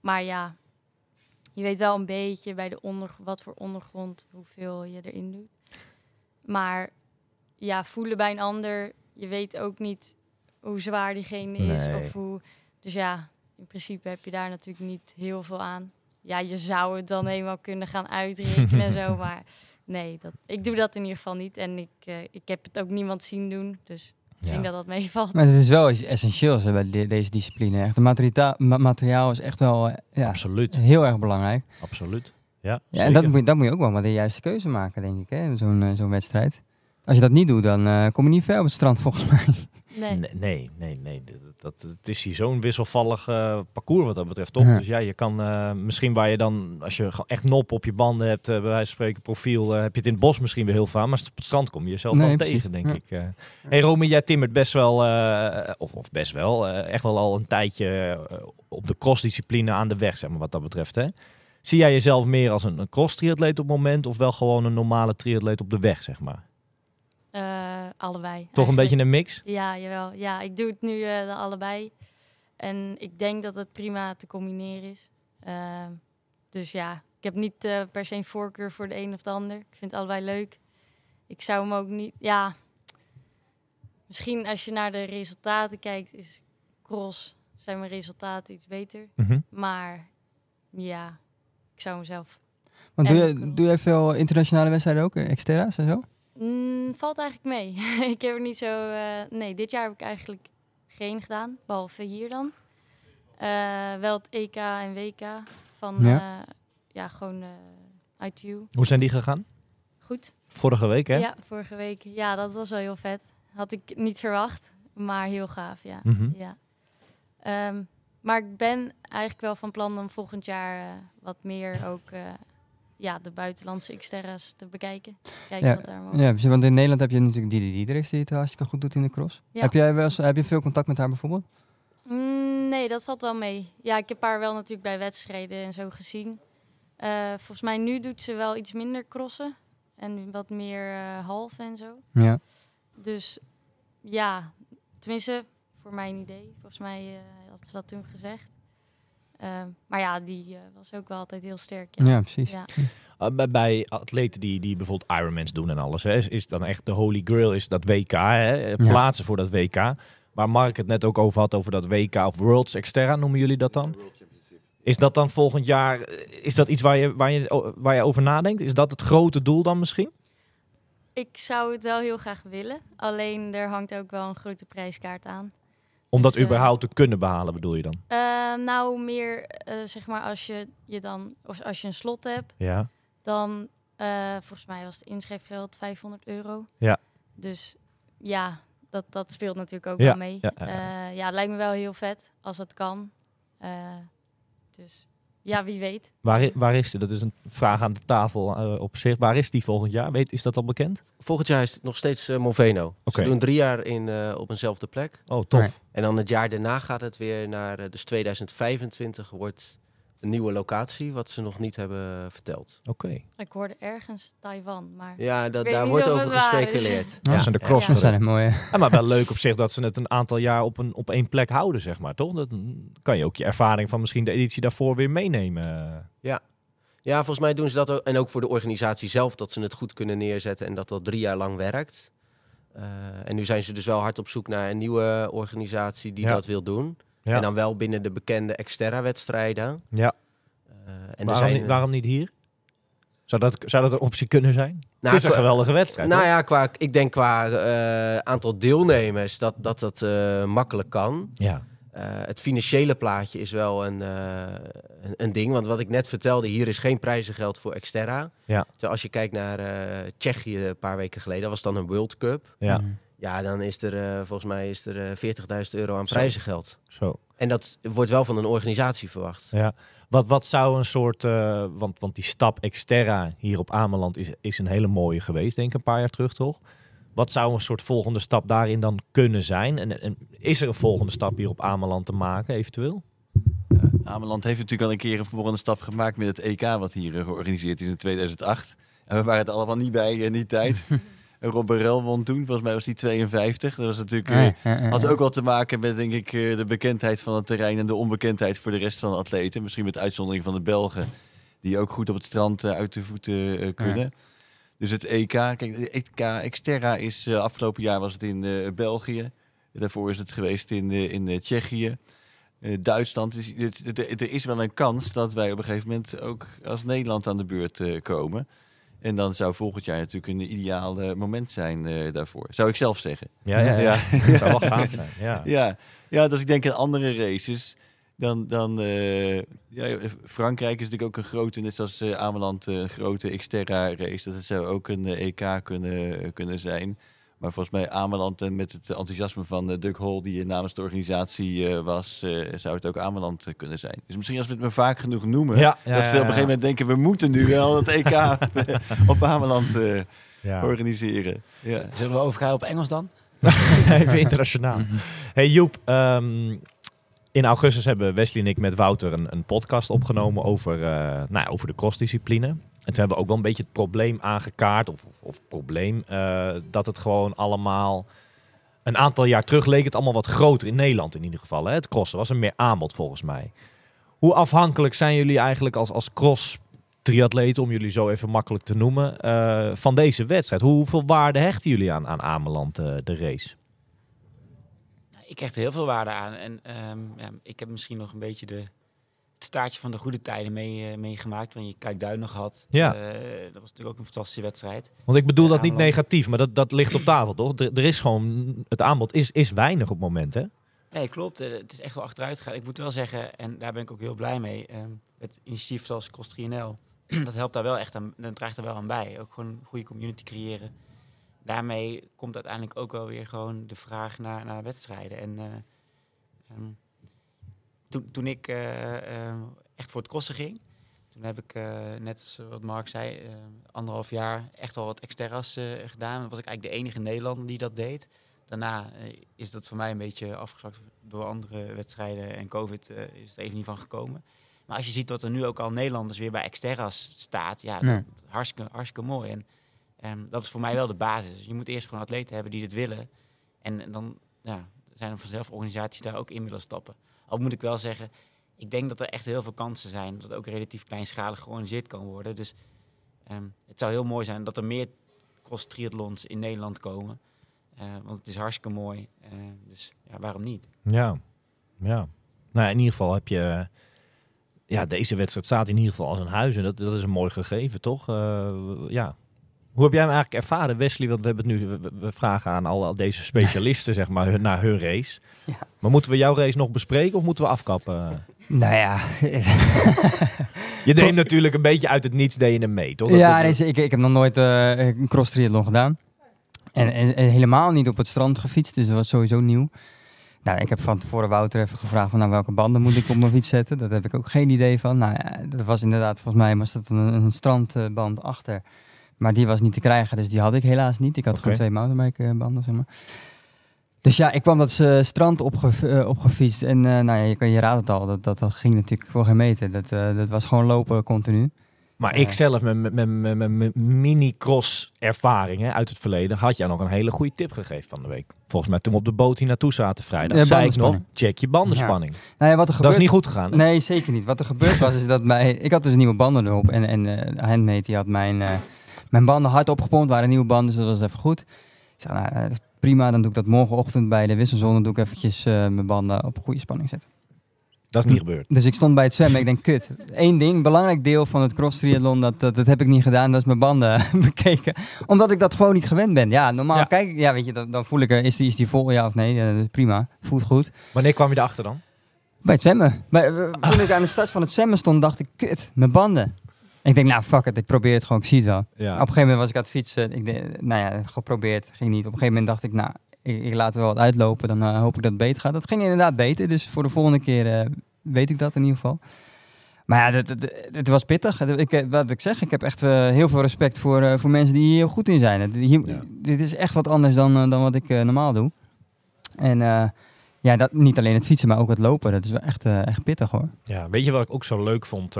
Maar ja, je weet wel een beetje bij de onder, wat voor ondergrond, hoeveel je erin doet. Maar ja, voelen bij een ander, je weet ook niet hoe zwaar diegene is. Nee. Of hoe, dus ja, in principe heb je daar natuurlijk niet heel veel aan. Ja, je zou het dan eenmaal kunnen gaan uitrekenen en zo, maar nee, dat, ik doe dat in ieder geval niet. En ik, eh, ik heb het ook niemand zien doen, dus ik Ja. denk dat dat meevalt. Maar het is wel iets essentieels hè, bij de- deze discipline. Echt. Het materiaal, ma- materiaal is echt wel eh, ja, Absoluut, heel erg belangrijk. absoluut. Ja, Ja, en dat moet, je- dat moet je ook wel maar de juiste keuze maken, denk ik, hè, in zo'n eh, zo'n wedstrijd. Als je dat niet doet, dan eh, kom je niet ver op het strand, volgens mij. Nee. Nee, nee, nee. nee. Dat, dat, het is hier zo'n wisselvallig eh, parcours wat dat betreft, toch? Ja. Dus ja, je kan eh, misschien waar je dan, als je gewoon echt nop op je banden hebt, eh, bij wijze van spreken profiel, eh, heb je het in het bos misschien weer heel vaak, maar op het strand kom je jezelf Nee, wel precies. tegen, denk Ja. ik. eh. Hey Romy, jij timmert best wel, eh, of, of best wel, eh, echt wel al een tijdje op de crossdiscipline aan de weg, zeg maar, wat dat betreft, hè? Zie jij jezelf meer als een, een cross-triatleet op het moment, of wel gewoon een normale triatleet op de weg, zeg maar? Eh, allebei. Toch een beetje een mix? Ja, jawel. Ja, ik doe het nu eh, de allebei. En ik denk dat het prima te combineren is. Ehm, dus ja, ik heb niet eh, per se een voorkeur voor de een of de ander. Ik vind het allebei leuk. Ik zou hem ook niet... Ja, misschien als je naar de resultaten kijkt, is cross, zijn mijn resultaten iets beter. Mhm. Maar ja, ik zou mezelf... Want doe je, cross. doe je veel internationale wedstrijden ook, exterra's en zo? Mm, valt eigenlijk mee. ik heb er niet zo... eh, nee, dit jaar heb ik eigenlijk geen gedaan, behalve hier dan. Eh, wel het EK en WK van Ja. ja, ja gewoon eh, ITU. Hoe zijn die gegaan? Goed. Vorige week, hè? Ja, vorige week. Ja, dat was wel heel vet. Had ik niet verwacht, maar heel gaaf, ja. Mhm. ja. Ehm, maar ik ben eigenlijk wel van plan om volgend jaar eh, wat meer ook eh, ja, de buitenlandse Xterra's te bekijken. Kijken Ja, wat daar Ja, precies, want in Nederland heb je natuurlijk Didi Diedericks die het hartstikke goed doet in de cross. Ja. Heb, jij wel eens, heb je veel contact met haar bijvoorbeeld? Mm, nee, dat valt wel mee. Ja, ik heb haar wel natuurlijk bij wedstrijden en zo gezien. Eh, volgens mij nu doet ze wel iets minder crossen. En wat meer eh half en zo. Ja. Dus ja, tenminste, voor mijn idee. Volgens mij eh, had ze dat toen gezegd. Ehm, maar ja, die eh, was ook wel altijd heel sterk. Ja, Ja, precies. Ja. Uh, bij, bij atleten die, die bijvoorbeeld Ironmans doen en alles, hè, is, is dan echt de holy grail is dat WK, hè, plaatsen voor dat WK. Waar Mark het net ook over had, over dat WK of Worlds Exterra, noemen jullie dat dan? Is dat dan volgend jaar, eh, is dat iets waar je, waar, je, waar je over nadenkt? Is dat het grote doel dan misschien? Ik zou het wel heel graag willen. Alleen er hangt ook wel een grote prijskaart aan. Om dat Dus, eh, überhaupt te kunnen behalen, bedoel je dan? Eh, nou, meer eh, zeg maar als je, je dan, of als je een slot hebt, Ja. dan volgens mij was het inschrijfgeld 500 euro. Ja. Dus ja, dat, dat speelt natuurlijk ook Ja, wel mee. ja, Ja, ja, ja, het lijkt me wel heel vet als het kan. Eh, dus ja, wie weet. Waar, waar is die? Dat is een vraag aan de tafel eh, op zich. Waar is die volgend jaar? Weet, is dat al bekend? Volgend jaar is het nog steeds eh, Moveno. Ze doen drie jaar in, eh, op eenzelfde plek. Oh, tof. Nee. En dan het jaar daarna gaat het weer naar, dus 2025 wordt een nieuwe locatie, wat ze nog niet hebben verteld. Oké. Ik hoorde ergens Taiwan, maar Ja, dat, daar wordt over gespeculeerd. Dat zijn de Ja. cross. Dat zijn het mooie. Ja, maar wel leuk op zich dat ze het een aantal jaar op, een, op één plek houden, zeg maar, toch? Dat kan je ook je ervaring van misschien de editie daarvoor weer meenemen. Ja, volgens mij doen ze dat ook. En ook voor de organisatie zelf, dat ze het goed kunnen neerzetten en dat dat drie jaar lang werkt. Eh, en nu zijn ze dus wel hard op zoek naar een nieuwe organisatie die Ja. dat wil doen. Ja. En dan wel binnen de bekende Xterra-wedstrijden. Ja. Eh, en er waarom, zijn, niet, waarom niet hier? Zou dat, zou dat een optie kunnen zijn? Nou, het is een qua- geweldige wedstrijd. Nou hoor. ja, qua, ik denk qua eh, aantal deelnemers dat dat, dat eh, makkelijk kan. ja. Eh, het financiële plaatje is wel een, eh, een, een ding. Want wat ik net vertelde, hier is geen prijzengeld voor Xterra. Ja. Terwijl als je kijkt naar eh, Tsjechië een paar weken geleden, dat was dan een World Cup. ja, Mhm. Ja, dan is er eh, volgens mij is er eh, 40.000 euro aan prijzengeld. zo. En dat wordt wel van een organisatie verwacht. Ja. Wat, wat zou een soort, eh, want, want die stap exterra hier op Ameland is, is een hele mooie geweest, denk ik, een paar jaar terug, toch? Wat zou een soort volgende stap daarin dan kunnen zijn? En, en is er een volgende stap hier op Ameland te maken, eventueel? Ameland heeft natuurlijk al een keer een volgende stap gemaakt met het EK wat hier georganiseerd is in 2008. En we waren er allemaal niet bij in die tijd. Rob Barel won toen, volgens mij was hij 52. Dat was natuurlijk, eh, Ja, ja, ja, had ook wel te maken met denk ik eh, de bekendheid van het terrein en de onbekendheid voor de rest van de atleten. Misschien met uitzondering van de Belgen, die ook goed op het strand eh, uit de voeten eh, kunnen. Dus het EK, kijk, het EK Xterra is eh, afgelopen jaar was het in eh, België. Daarvoor is het geweest in, eh, in eh, Tsjechië. Eh, Duitsland. Dus er is wel een kans dat wij op een gegeven moment ook als Nederland aan de beurt eh, komen. En dan zou volgend jaar natuurlijk een ideaal moment zijn eh, daarvoor. Zou ik zelf zeggen. Ja, ja, ja. Ja. Het zou wel gaaf zijn. Ja. Ja, ja dus ik denk aan andere races. Dan, dan eh, ja, Frankrijk is natuurlijk ook een grote, net zoals eh, Ameland, een grote Xterra race. Dat zou ook een EK kunnen, kunnen zijn. Maar volgens mij Ameland en met het enthousiasme van eh, Doug Hall, die namens de organisatie eh, was, eh, zou het ook Ameland eh, kunnen zijn. Dus misschien als we het maar vaak genoeg noemen, Ja, ja, dat ze ja, op een gegeven ja. moment denken, we moeten nu wel het EK op, Ameland eh, Ja. organiseren. Ja. Zullen we overgaan op Engels dan? Even internationaal. Hey Joep, ehm, in augustus hebben Wesley en ik met Wouter een, een podcast opgenomen over, eh, nou ja, over de crossdiscipline. En toen hebben we ook wel een beetje het probleem aangekaart, of, of, of probleem, eh, dat het gewoon allemaal... Een aantal jaar terug leek het allemaal wat groter in Nederland in ieder geval. Hè? Het crossen was er meer aanbod volgens mij. Hoe afhankelijk zijn jullie eigenlijk als, als cross triatleten, om jullie zo even makkelijk te noemen, eh, van deze wedstrijd? Hoeveel waarde hechten jullie aan, aan Ameland, eh, de race? Nou, Ik hecht heel veel waarde aan. En ehm, ja, ik heb misschien nog een beetje de, het staartje van de goede tijden mee, eh, meegemaakt. Want je Kijk Duin nog had. Ja. Eh, dat was natuurlijk ook een fantastische wedstrijd. Want ik bedoel Ja, dat niet negatief, maar dat, dat ligt op tafel, toch? Er, er is gewoon, het aanbod is, is weinig op het moment, hè? Nee, klopt. Eh, het is echt wel achteruit gegaan. Ik moet wel zeggen, en daar ben ik ook heel blij mee. het initiatief zoals Cross 3NL dat helpt daar wel echt aan, dat draagt er wel aan bij. Ook gewoon een goede community creëren. Daarmee komt uiteindelijk ook wel weer gewoon de vraag naar, naar wedstrijden. En eh, ehm, toen, toen ik eh, eh, echt voor het crossen ging, toen heb ik, eh, net als wat Mark zei, anderhalf jaar echt wel wat exterras gedaan. Dan was ik eigenlijk de enige Nederlander die dat deed. Daarna is dat voor mij een beetje afgezwakt door andere wedstrijden en COVID is het even niet van gekomen. Maar als je ziet dat er nu ook al Nederlanders weer bij Exterras staat, ja, dat, hartstikke, hartstikke mooi. En ehm, dat is voor mij wel de basis. Je moet eerst gewoon atleten hebben die dit willen. En, en dan ja, zijn er vanzelf organisaties die daar ook in willen stappen. Al moet ik wel zeggen, ik denk dat er echt heel veel kansen zijn. Dat ook relatief kleinschalig georganiseerd kan worden. Dus ehm, het zou heel mooi zijn dat er meer cross triathlons in Nederland komen. Eh, want het is hartstikke mooi. Eh, dus ja, waarom niet? Ja, ja. Nou, in ieder geval heb je... Ja, deze wedstrijd staat in ieder geval als een huis. En dat, dat is een mooi gegeven, toch? Eh, ja. Hoe heb jij hem eigenlijk ervaren, Wesley? Want we hebben het nu... We, we vragen aan al, al deze specialisten, zeg maar, naar hun race. Ja. Maar moeten we jouw race nog bespreken of moeten we afkappen? Nou ja, Je deed natuurlijk een beetje uit het niets, deed je hem mee, toch? Dat- ja dat- nee, zeker. ik, ik heb nog nooit eh, een cross triathlon gedaan. En, en, en helemaal niet op het strand gefietst, dus dat was sowieso nieuw. Nou, ik heb van tevoren Wouter even gevraagd van nou, welke banden moet ik op mijn fiets zetten. Dat heb ik ook geen idee van. Nou ja, dat was inderdaad, volgens mij was dat een, een strandband achter. Maar die was niet te krijgen, dus die had ik helaas niet. Ik had gewoon twee mountainbike banden, zeg maar. Dus ja, ik kwam dat eh, strand opge eh, opgefietst. En eh, nou ja, je, je raadt het al, dat, dat, dat ging natuurlijk voor geen meter. Dat, dat was gewoon lopen continu. Maar ik zelf, met mijn mini-cross ervaring hè, uit het verleden, had jij nog een hele goede tip gegeven van de week. Volgens mij toen we op de boot hier naartoe zaten vrijdag, Ja, zei ik nog, check je bandenspanning. Nou ja, wat er Dat gebeurt... is niet goed gegaan. hè? Nee, zeker niet. Wat er gebeurd was, is dat mij... Ik had dus nieuwe banden erop. En, en Handmade die had mijn, mijn banden hard opgepompt. waren nieuwe banden, dus dat was even goed. Ik zei, nou, eh, prima. Dan doe ik dat morgenochtend bij de wisselzone. doe ik eventjes eh, mijn banden op goede spanning zetten. Dat is niet gebeurd. Dus ik stond bij het zwemmen. Ik denk, kut. Eén ding, belangrijk deel van het cross triathlon, dat, dat, dat heb ik niet gedaan. Dat is mijn banden bekeken. Omdat ik dat gewoon niet gewend ben. Ja, normaal Ja. kijk ik, ja, weet je, dan, dan voel ik, is die, is die vol, ja of nee? Ja, dat is prima. Voelt goed. Wanneer kwam je erachter dan? Bij het zwemmen. Bij, eh, toen ik aan de start van het zwemmen stond, dacht ik, kut, mijn banden. Ik denk, nou, fuck it, ik probeer het gewoon, ik zie het wel. Ja. Op een gegeven moment was ik aan het fietsen. Ik denk, nou ja, geprobeerd, ging niet. Op een gegeven moment dacht ik, nou, ik, ik laat wel wat uitlopen. Dan eh, hoop ik dat het beter gaat. Dat ging inderdaad beter, dus voor de volgende keer eh, weet ik dat in ieder geval. Maar ja, het, het, het was pittig. Het- Ik, eh, wat ik zeg, ik heb echt heel veel respect voor, voor mensen die hier heel goed in zijn. Het- hier- Ja. Dit is echt wat anders dan, dan wat ik normaal doe. En ja, dat, niet alleen het fietsen, maar ook het lopen. Dat is wel echt, echt pittig hoor. Ja, weet je wat ik ook zo leuk vond?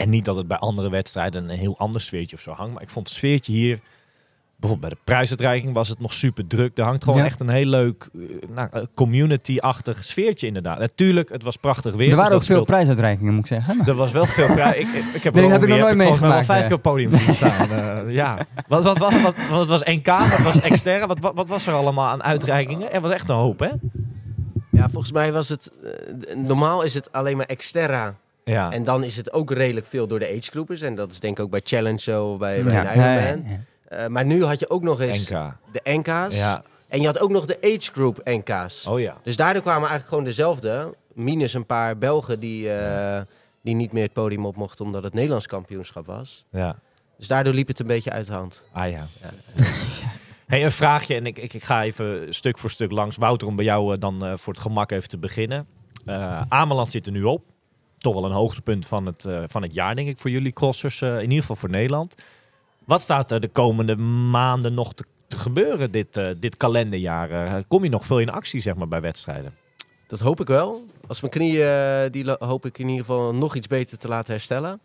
En niet dat het bij andere wedstrijden een heel ander sfeertje of zo hangt, maar ik vond het sfeertje hier, bijvoorbeeld bij de prijsuitreiking was het nog super druk. Er hangt gewoon Ja. echt een heel leuk eh, nou, eh, community-achtig sfeertje inderdaad. Natuurlijk, het was prachtig weer. er dus waren ook veel speelt- prijsuitreikingen, moet ik zeggen. Maar- Er was wel veel prijs. Ik, ik, ik heb Nee, er heb ik nog nooit volgens mij wel meegemaakt, vijf ja. keer op podium zien staan. eh, ja. Wat, wat, wat, wat, wat was NK? Wat was externe? Wat, wat, wat was er allemaal aan uitreikingen? Er was echt een hoop, hè? Ja, volgens mij was het... normaal is het alleen maar Exterra. Ja. En dan is het ook redelijk veel door de agegroepers. En dat is denk ik ook bij Challenge zo, bij, bij Ja. Ironman. Eh, maar nu had je ook nog eens NK. de NK's. Ja. En je had ook nog de agegroep NK's. Oh ja. Dus daardoor kwamen eigenlijk gewoon dezelfde. Minus een paar Belgen die, eh, die niet meer het podium op mochten omdat het Nederlands kampioenschap was. Ja. Dus daardoor liep het een beetje uit de hand. Ah ja. Hey, een vraagje en ik, ik, ik ga even stuk voor stuk langs. Wouter, om bij jou eh, dan voor het gemak even te beginnen. Ameland zit er nu op. Toch wel een hoogtepunt van het, eh, van het jaar, denk ik, voor jullie crossers. eh, in ieder geval voor Nederland. Wat staat er de komende maanden nog te, te gebeuren dit, eh, dit kalenderjaar? Kom je nog veel in actie, zeg maar, bij wedstrijden? Dat hoop ik wel. Als mijn knieën, eh, die hoop ik in ieder geval nog iets beter te laten herstellen.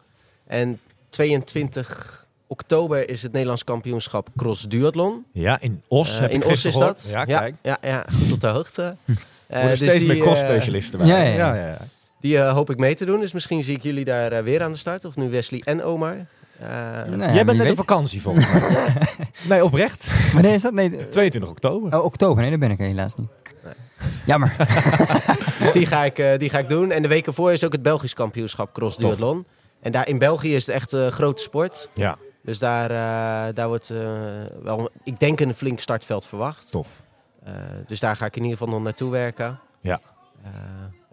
En 22 oktober is het Nederlands kampioenschap Cross Duathlon. Ja, in Os. Heb ik in Os is gehoord. dat. Ja, ja, kijk. ja, ja, goed op de hoogte. Worden dus steeds die, meer cross-specialisten bij. ja, ja, ja. Die eh, hoop ik mee te doen. Dus misschien zie ik jullie daar eh, weer aan de start. Of nu Wesley en Omar. Eh, Nou ja, Jij bent net op vakantie, volgens mij. nee, oprecht. Wanneer is dat? Nee, 22 oktober. oh, oktober. Nee, daar ben ik helaas niet. Jammer. Dus die ga, ik, eh, die ga ik doen. En de week ervoor is ook het Belgisch kampioenschap Cross. Duathlon. En daar in België is het echt een grote sport. Ja, Dus daar, eh, daar wordt eh, wel, ik denk, een flink startveld verwacht. tof. Eh, dus daar ga ik in ieder geval nog naartoe werken. Ja.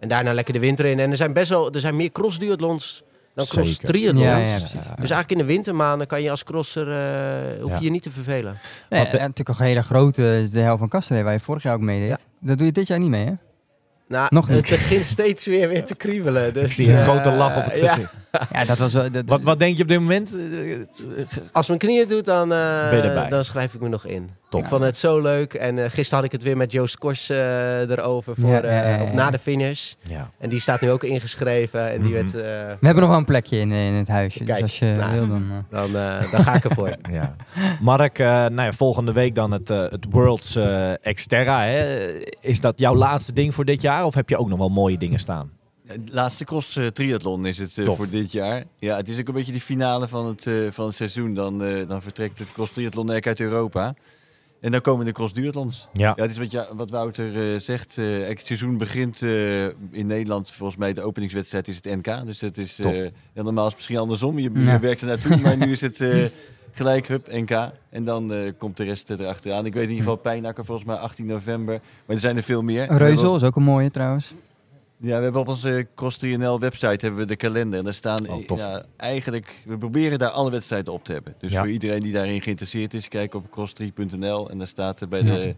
En daarna lekker de winter in. En er zijn best wel, er zijn meer cross duathlons dan cross triathlons. Ja, ja, precies. Dus eigenlijk in de wintermaanden kan je als crosser, eh hoef Ja. je je niet te vervelen. Nee, Want de- en natuurlijk een hele grote, de helft van Kasten waar je vorig jaar ook meedeed. Ja. Dat doe je dit jaar niet mee, hè? Nou, Nog niet. het begint steeds weer weer te kriebelen. Dus, Ik zie een eh, grote lach op het ja. gezicht. Ja, dat was wel... Dat, Wat, wat denk je op dit moment? Als mijn knieën doet, dan, eh, dan schrijf ik me nog in. Top. Ik vond het zo leuk. En eh, gisteren had ik het weer met Joost Kors eh, erover. Voor, Ja, ja, ja, eh, of na de finish. Ja. En die staat nu ook ingeschreven. En die Mhm. werd... eh, We hebben nog wel een plekje in, in het huisje. Kijk, dus als je nou. wil, dan... dan, eh, dan ga ik ervoor. Ja. Mark, eh, nou ja, volgende week dan het, eh, het Worlds eh, Exterra. Hè? Is dat jouw laatste ding voor dit jaar? Of heb je ook nog wel mooie dingen staan? Laatste cross eh, triathlon is het eh, voor dit jaar. Ja, het is ook een beetje de finale van het, eh, van het seizoen. Dan, eh, dan vertrekt het cross triathlon eigenlijk uit Europa. En dan komen de cross duathlons. Ja. Ja, het is wat, ja, wat Wouter eh, zegt. eh, het seizoen begint eh, in Nederland. Volgens mij de openingswedstrijd is het NK. Dus het is eh, ja, normaal is het misschien andersom. Je, je Ja. werkt er naartoe, maar nu is het eh, gelijk hup NK. En dan eh, komt de rest erachteraan. Ik weet in ieder geval Pijnakker volgens mij 18 november. Maar er zijn er veel meer. Reuzel is ook een mooie trouwens. Ja, we hebben op onze Cross 3NL website hebben we de kalender. En daar staan Oh, ja, eigenlijk, we proberen daar alle wedstrijden op te hebben. Dus Ja. voor iedereen die daarin geïnteresseerd is, kijk op cross3.nl en daar staat er bij Ja. de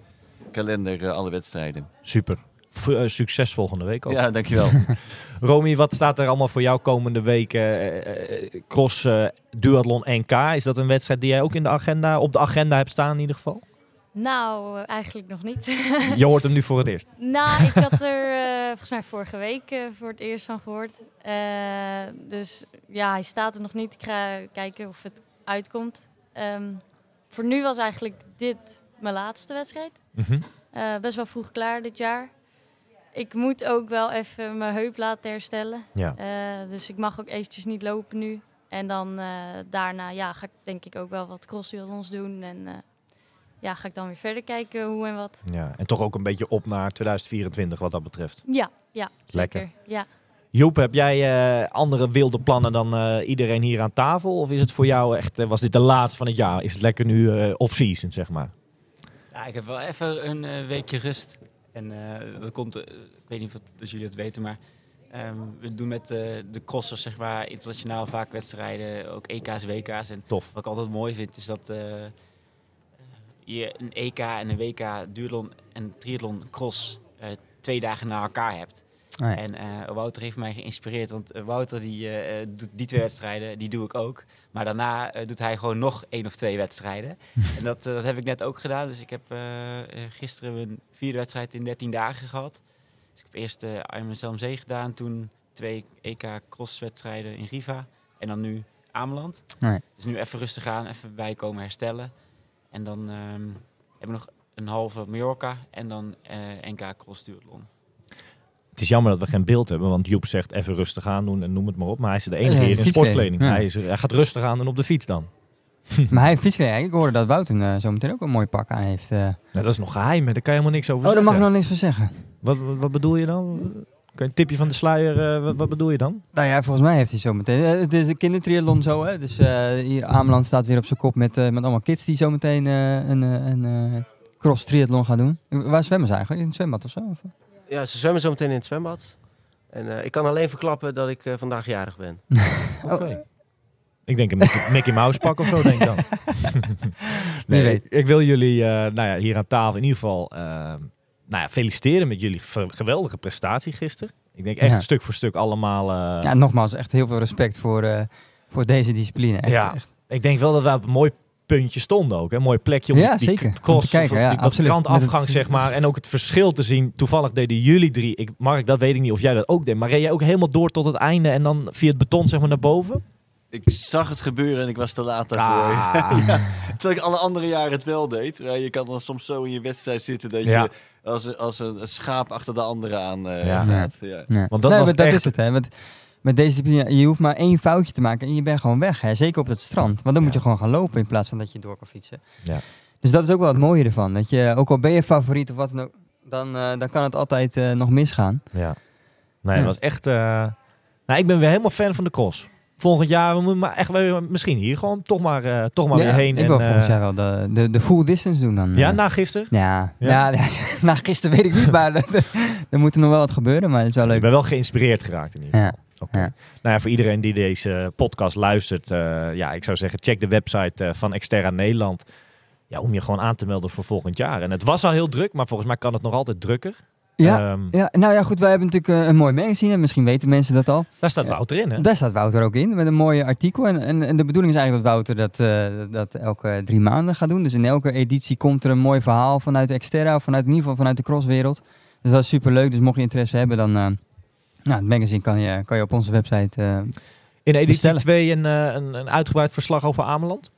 kalender eh, alle wedstrijden. Super. V- eh, succes volgende week ook. Ja, dankjewel. Romy, wat staat er allemaal voor jou komende week? eh, cross Duathlon NK. Is dat een wedstrijd die jij ook in de agenda, op de agenda hebt staan in ieder geval? Nou, eh, eigenlijk nog niet. Je hoort hem nu voor het eerst. nou, ik had er eh, volgens mij vorige week eh, voor het eerst van gehoord. Eh, dus ja, hij staat er nog niet. Ik ga kijken of het uitkomt. Ehm, voor nu was eigenlijk dit mijn laatste wedstrijd. Mhm. Best wel vroeg klaar dit jaar. Ik moet ook wel even mijn heup laten herstellen. Ja. Dus ik mag ook eventjes niet lopen nu. En dan daarna ja, ga ik denk ik ook wel wat crossduathlons doen. En ja, ga ik dan weer verder kijken hoe en wat. ja. En toch ook een beetje op naar 2024 wat dat betreft. Ja, ja Lekker. zeker. Ja. Joep, heb jij eh, andere wilde plannen dan eh, iedereen hier aan tafel? Of is het voor jou echt, eh, was dit de laatste van het jaar? Is het lekker nu eh, off-season, zeg maar? Ja, ik heb wel even een weekje rust. En eh, dat komt, ik weet niet of, dat jullie het weten, maar ehm, we doen met eh, de crossers, zeg maar, internationaal vaak wedstrijden, ook EK's, WK's. En Tof. wat ik altijd mooi vind, is dat eh, je een EK en een WK duathlon en triathlon cross eh, twee dagen na elkaar hebt. Oh ja. En eh, Wouter heeft mij geïnspireerd, want eh, Wouter die, doet die twee wedstrijden, die doe ik ook. Maar daarna doet hij gewoon nog één of twee wedstrijden. en dat, dat heb ik net ook gedaan. Dus ik heb gisteren een vierde wedstrijd in 13 dagen gehad. Dus ik heb eerst de Ironman Zelmzee gedaan, toen twee EK crosswedstrijden in Riva. En dan nu Ameland. Dus nu even rustig aan, even bijkomen, herstellen. En dan ehm, hebben we nog een halve Mallorca en dan eh, NK Cross Duathlon. Het is jammer dat we geen beeld hebben, want Joep zegt even rustig aan doen en noem het maar op. Maar hij is de enige hier in sportkleding. ja. Hij, is, hij gaat rustig aan doen op de fiets dan. Maar hij heeft fietskleding. Ik hoorde dat Wouten eh, zo meteen ook een mooi pak aan heeft. eh. Nou, dat is nog geheim, hè. daar kan je helemaal niks over Oh, daar mag zeggen. ik nog niks van zeggen. Wat, wat, wat bedoel je dan? Een tipje van de sluier, eh, wat, wat bedoel je dan? Nou ja, volgens mij heeft hij zo meteen. eh, het is een kindertriathlon zo, hè. Dus eh, hier Ameland staat weer op zijn kop met, eh, met allemaal kids die zo meteen eh, een, een cross triathlon gaan doen. Waar zwemmen ze eigenlijk? In het zwembad of zo? Of? Ja, ze zwemmen zo meteen in het zwembad. En eh, ik kan alleen verklappen dat ik eh, vandaag jarig ben. Oké. Ik denk een Mickey, Mickey Mouse pak of zo, denk ik dan. nee, ik, ik wil jullie eh, nou ja, hier aan tafel in ieder geval nou ja, feliciteren met jullie geweldige prestatie gisteren. Ik denk echt Ja. stuk voor stuk allemaal... eh, Ja, nogmaals, echt heel veel respect voor, eh, voor deze discipline. Echt, Ja. echt. Ik denk wel dat we op een mooi puntje stonden ook. Een mooi plekje om Ja, die zeker. Kijken, of ja, dat strandafgang, het- zeg maar. En ook het verschil te zien. Toevallig deden jullie drie. Ik, Mark, dat weet ik niet of jij dat ook deed. Maar reed jij ook helemaal door tot het einde en dan via het beton zeg maar naar boven? Ik zag het gebeuren en ik was te laat daarvoor. Ah. Terwijl ik alle andere jaren het wel deed. Ja, je kan dan soms zo in je wedstrijd zitten dat Ja. je als, een- als een schaap achter de andere aan eh, Ja. gaat. Ja. Ja. Want dat nee, was dat echt- is het, hè. Want met deze discipline, je hoeft maar één foutje te maken en je bent gewoon weg. Hè. Zeker op het strand. Want dan moet Ja. je gewoon gaan lopen in plaats van dat je door kan fietsen. Ja. Dus dat is ook wel het mooie ervan. Dat je, ook al ben je favoriet of wat dan ook, dan, eh, dan kan het altijd eh, nog misgaan. Ja. Nee, Ja. het was echt... eh, Nou, ik ben weer helemaal fan van de cross. Volgend jaar, we moeten maar echt weer, misschien hier gewoon toch maar, eh, toch maar weer heen. Ik wil en, volgend eh, jaar wel de, de, de full distance doen dan. Ja, eh. na gisteren. Ja, Ja? ja. na gisteren weet ik niet, maar er, moet er nog wel wat gebeuren, maar het is wel Ik leuk. ben wel geïnspireerd geraakt in ieder geval. Oké. Ja. Nou ja, voor iedereen die deze podcast luistert, ja, ik zou zeggen, check de website van Exterra Nederland. Ja, om je gewoon aan te melden voor volgend jaar. En het was al heel druk, maar volgens mij kan het nog altijd drukker. Ja, Ehm, ja, nou ja, goed, wij hebben natuurlijk eh, een mooi magazine, en misschien weten mensen dat al. daar staat. Wouter in, hè? Daar staat Wouter ook in, met een mooi artikel. En, en, en de bedoeling is eigenlijk dat Wouter dat, eh, dat elke drie maanden gaat doen. Dus in elke editie komt er een mooi verhaal vanuit de Exterra, of vanuit, in ieder geval vanuit de crosswereld. Dus dat is super leuk. Dus mocht je interesse hebben, dan... eh nou, het magazine kan je, kan je op onze website... In editie bestellen. 2 een, een, een uitgebreid verslag over Ameland.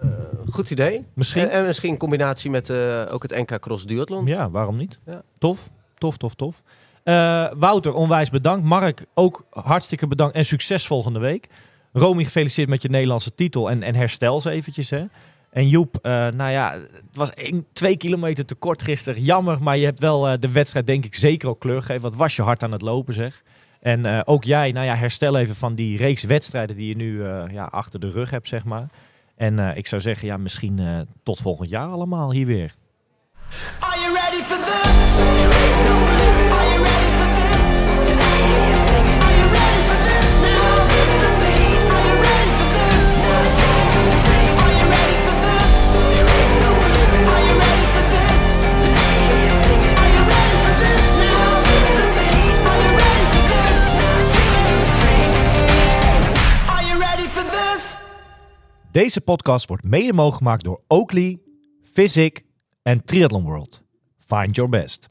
Eh, goed idee. Misschien. En, en misschien in combinatie met eh, ook het NK Cross Duathlon. Ja, waarom niet? Ja. Tof, tof, tof, tof. Eh, Wouter, onwijs bedankt. Mark, ook hartstikke bedankt en succes volgende week. Romy, gefeliciteerd met je Nederlandse titel en, en herstel ze eventjes. Hè. En Joep, nou ja, het was één, twee kilometer te kort gisteren. Jammer, maar je hebt wel de wedstrijd denk ik zeker ook kleur gegeven. Wat was je hard aan het lopen zeg. En ook jij, nou ja, herstel even van die reeks wedstrijden die je nu ja, achter de rug hebt, zeg maar. En eh, ik zou zeggen, ja, misschien eh, tot volgend jaar allemaal hier weer. Deze podcast wordt mede mogelijk gemaakt door Oakley, Physic en Triathlon World. Find your best.